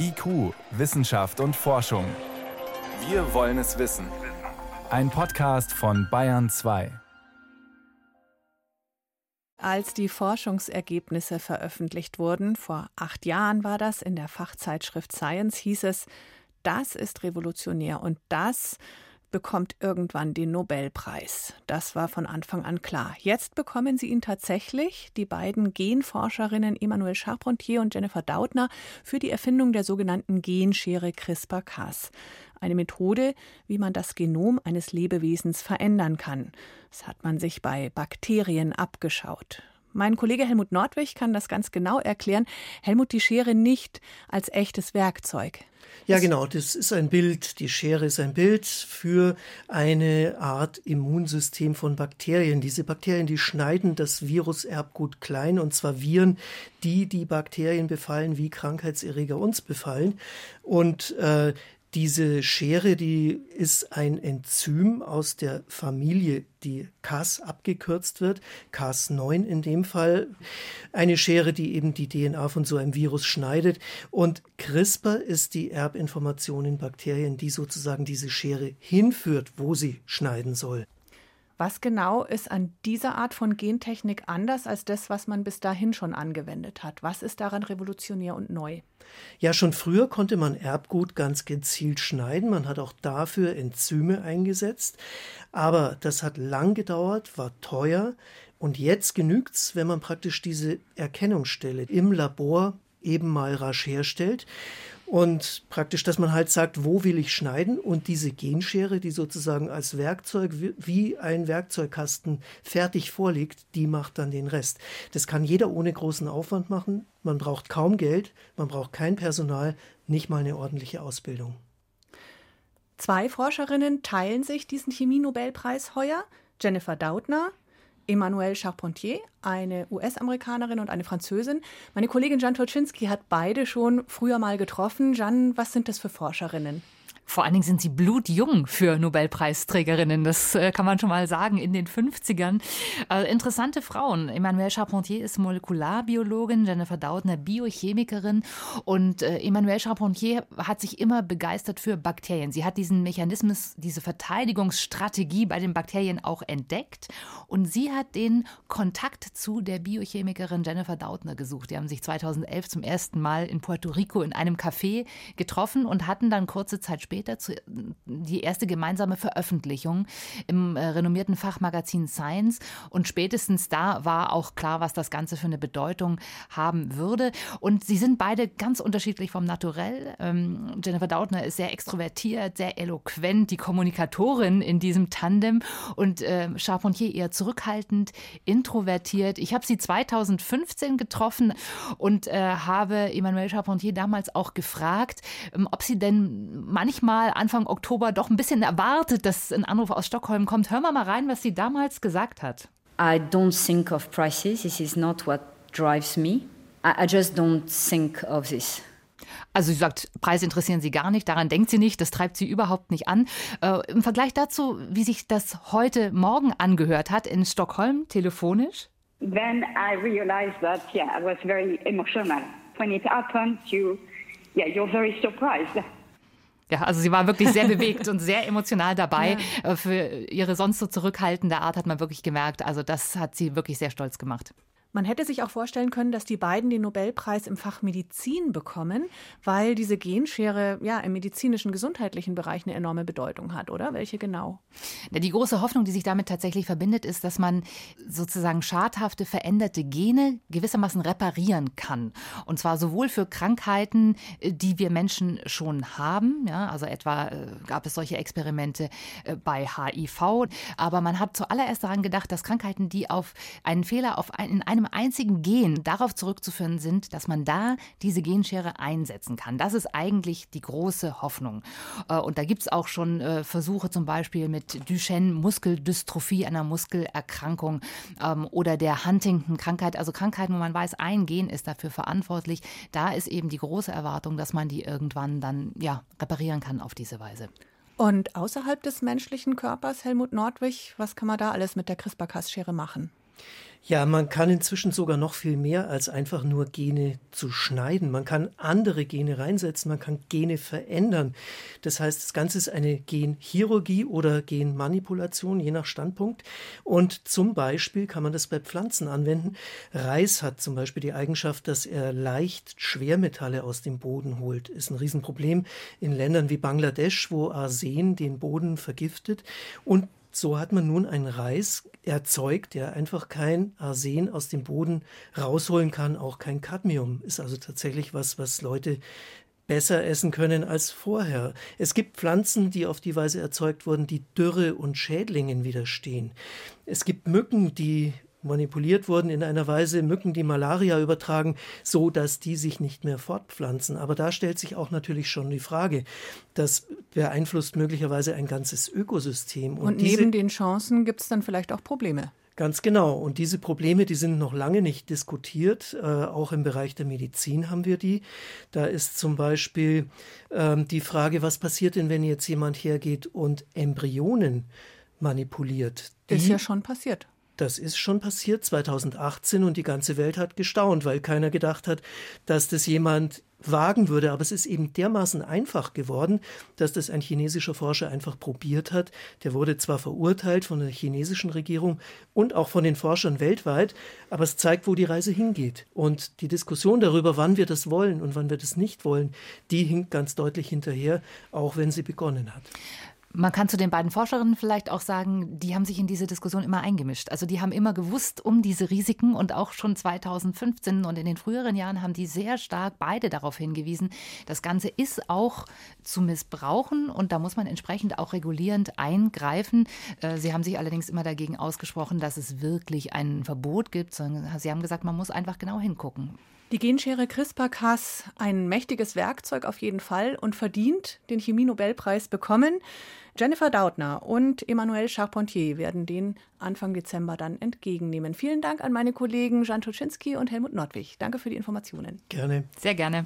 IQ, Wissenschaft und Forschung. Wir wollen es wissen. Ein Podcast von Bayern 2. Als die Forschungsergebnisse veröffentlicht wurden, vor acht Jahren war das, in der Fachzeitschrift Science hieß es, das ist revolutionär und das bekommt irgendwann den Nobelpreis. Das war von Anfang an klar. Jetzt bekommen sie ihn tatsächlich, die beiden Genforscherinnen Emmanuel Charpentier und Jennifer Dautner, für die Erfindung der sogenannten Genschere CRISPR-Cas. Eine Methode, wie man das Genom eines Lebewesens verändern kann. Das hat man sich bei Bakterien abgeschaut. Mein Kollege Helmut Nordwig kann das ganz genau erklären. Helmut, die Schere nicht als echtes Werkzeug. Ja, genau, das ist ein Bild, die Schere ist ein Bild für eine Art Immunsystem von Bakterien. Diese Bakterien, die schneiden das Viruserbgut klein, und zwar Viren, die die Bakterien befallen, wie Krankheitserreger uns befallen. Und äh, diese Schere, die ist ein Enzym aus der Familie, die Cas abgekürzt wird, Cas9 in dem Fall. Eine Schere, die eben die DNA von so einem Virus schneidet. Und CRISPR ist die Erbinformation in Bakterien, die sozusagen diese Schere hinführt, wo sie schneiden soll. Was genau ist an dieser Art von Gentechnik anders als das, was man bis dahin schon angewendet hat? Was ist daran revolutionär und neu? Ja, schon früher konnte man Erbgut ganz gezielt schneiden. Man hat auch dafür Enzyme eingesetzt. Aber das hat lang gedauert, war teuer. Und jetzt genügt es, wenn man praktisch diese Erkennungsstelle im Labor eben mal rasch herstellt. Und praktisch, dass man halt sagt, wo will ich schneiden? Und diese Genschere, die sozusagen als Werkzeug wie ein Werkzeugkasten fertig vorliegt, die macht dann den Rest. Das kann jeder ohne großen Aufwand machen. Man braucht kaum Geld, man braucht kein Personal, nicht mal eine ordentliche Ausbildung. Zwei Forscherinnen teilen sich diesen Chemie-Nobelpreis heuer. Jennifer Dautner Emmanuelle Charpentier, eine US-Amerikanerin und eine Französin. Meine Kollegin Jan Toczynski hat beide schon früher mal getroffen. Jan, was sind das für Forscherinnen? Vor allen Dingen sind sie blutjung für Nobelpreisträgerinnen. Das äh, kann man schon mal sagen, in den 50ern. Äh, interessante Frauen. Emmanuelle Charpentier ist Molekularbiologin, Jennifer Doudna Biochemikerin. Und äh, Emmanuelle Charpentier hat sich immer begeistert für Bakterien. Sie hat diesen Mechanismus, diese Verteidigungsstrategie bei den Bakterien auch entdeckt. Und sie hat den Kontakt zu der Biochemikerin Jennifer Doudna gesucht. Die haben sich 2011 zum ersten Mal in Puerto Rico in einem Café getroffen und hatten dann kurze Zeit später später zu, die erste gemeinsame Veröffentlichung im äh, renommierten Fachmagazin Science. Und spätestens da war auch klar, was das Ganze für eine Bedeutung haben würde. Und sie sind beide ganz unterschiedlich vom Naturell. Ähm, Jennifer Doudna ist sehr extrovertiert, sehr eloquent, die Kommunikatorin in diesem Tandem. Und äh, Charpentier eher zurückhaltend, introvertiert. Ich habe sie 2015 getroffen und äh, habe Emmanuel Charpentier damals auch gefragt, ähm, ob sie denn manchmal mal Anfang Oktober doch ein bisschen erwartet, dass ein Anruf aus Stockholm kommt. Hören wir mal rein, was sie damals gesagt hat. I don't think of prices. This is not what drives me. I, just don't think of this. Also sie sagt, Preise interessieren sie gar nicht, daran denkt sie nicht, das treibt sie überhaupt nicht an. Äh, Im Vergleich dazu, wie sich das heute Morgen angehört hat in Stockholm, telefonisch? Then I realized that, yeah, I was very emotional. When it happened, you, yeah, you're very surprised. Ja, also sie war wirklich sehr bewegt und sehr emotional dabei. Ja. Äh, für ihre sonst so zurückhaltende Art hat man wirklich gemerkt, also das hat sie wirklich sehr stolz gemacht. Man hätte sich auch vorstellen können, dass die beiden den Nobelpreis im Fach Medizin bekommen, weil diese Genschere ja im medizinischen, gesundheitlichen Bereich eine enorme Bedeutung hat, oder? Welche genau? Die große Hoffnung, die sich damit tatsächlich verbindet, ist, dass man sozusagen schadhafte, veränderte Gene gewissermaßen reparieren kann. Und zwar sowohl für Krankheiten, die wir Menschen schon haben, ja, also etwa äh, gab es solche Experimente äh, bei HIV, aber man hat zuallererst daran gedacht, dass Krankheiten, die auf einen Fehler auf ein, in einem einem einzigen Gen darauf zurückzuführen sind, dass man da diese Genschere einsetzen kann. Das ist eigentlich die große Hoffnung. Äh, und da gibt es auch schon äh, Versuche zum Beispiel mit Duchenne-Muskeldystrophie, einer Muskelerkrankung ähm, oder der Huntington-Krankheit, also Krankheiten, wo man weiß, ein Gen ist dafür verantwortlich. Da ist eben die große Erwartung, dass man die irgendwann dann ja, reparieren kann auf diese Weise. Und außerhalb des menschlichen Körpers, Helmut Nordwig, was kann man da alles mit der CRISPR-Cas-Schere machen? Ja, man kann inzwischen sogar noch viel mehr als einfach nur Gene zu schneiden. Man kann andere Gene reinsetzen, man kann Gene verändern. Das heißt, das Ganze ist eine Genchirurgie oder Genmanipulation, je nach Standpunkt. Und zum Beispiel kann man das bei Pflanzen anwenden. Reis hat zum Beispiel die Eigenschaft, dass er leicht Schwermetalle aus dem Boden holt. Ist ein Riesenproblem in Ländern wie Bangladesch, wo Arsen den Boden vergiftet. Und so hat man nun einen Reis erzeugt, der einfach kein Arsen aus dem Boden rausholen kann, auch kein Cadmium. Ist also tatsächlich was, was Leute besser essen können als vorher. Es gibt Pflanzen, die auf die Weise erzeugt wurden, die Dürre und Schädlingen widerstehen. Es gibt Mücken, die manipuliert wurden in einer Weise Mücken, die Malaria übertragen, so dass die sich nicht mehr fortpflanzen. Aber da stellt sich auch natürlich schon die Frage, das beeinflusst möglicherweise ein ganzes Ökosystem. Und, Und neben den Chancen gibt es dann vielleicht auch Probleme. Ganz genau. Und diese Probleme, die sind noch lange nicht diskutiert. Äh, auch im Bereich der Medizin haben wir die. Da ist zum Beispiel ähm, die Frage, was passiert denn, wenn jetzt jemand hergeht und Embryonen manipuliert? Die, ist ja schon passiert. Das ist schon passiert 2018 und die ganze Welt hat gestaunt, weil keiner gedacht hat, dass das jemand wagen würde. Aber es ist eben dermaßen einfach geworden, dass das ein chinesischer Forscher einfach probiert hat. Der wurde zwar verurteilt von der chinesischen Regierung und auch von den Forschern weltweit, aber es zeigt, wo die Reise hingeht. Und die Diskussion darüber, wann wir das wollen und wann wir das nicht wollen, die hinkt ganz deutlich hinterher, auch wenn sie begonnen hat. Man kann zu den beiden Forscherinnen vielleicht auch sagen, die haben sich in diese Diskussion immer eingemischt. Also die haben immer gewusst um diese Risiken und auch schon 2015 und in den früheren Jahren haben die sehr stark beide darauf hingewiesen, das Ganze ist auch zu missbrauchen und da muss man entsprechend auch regulierend eingreifen. Äh, sie haben sich allerdings immer dagegen ausgesprochen, dass es wirklich ein Verbot gibt, sondern sie haben gesagt, man muss einfach genau hingucken. Die Genschere CRISPR-Cas, ein mächtiges Werkzeug auf jeden Fall und verdient den Chemie-Nobelpreis bekommen. Jennifer Dautner und Emmanuel Charpentier werden den Anfang Dezember dann entgegennehmen. Vielen Dank an meine Kollegen Jan Tuczynski und Helmut Nordwig. Danke für die Informationen. Gerne. Sehr gerne.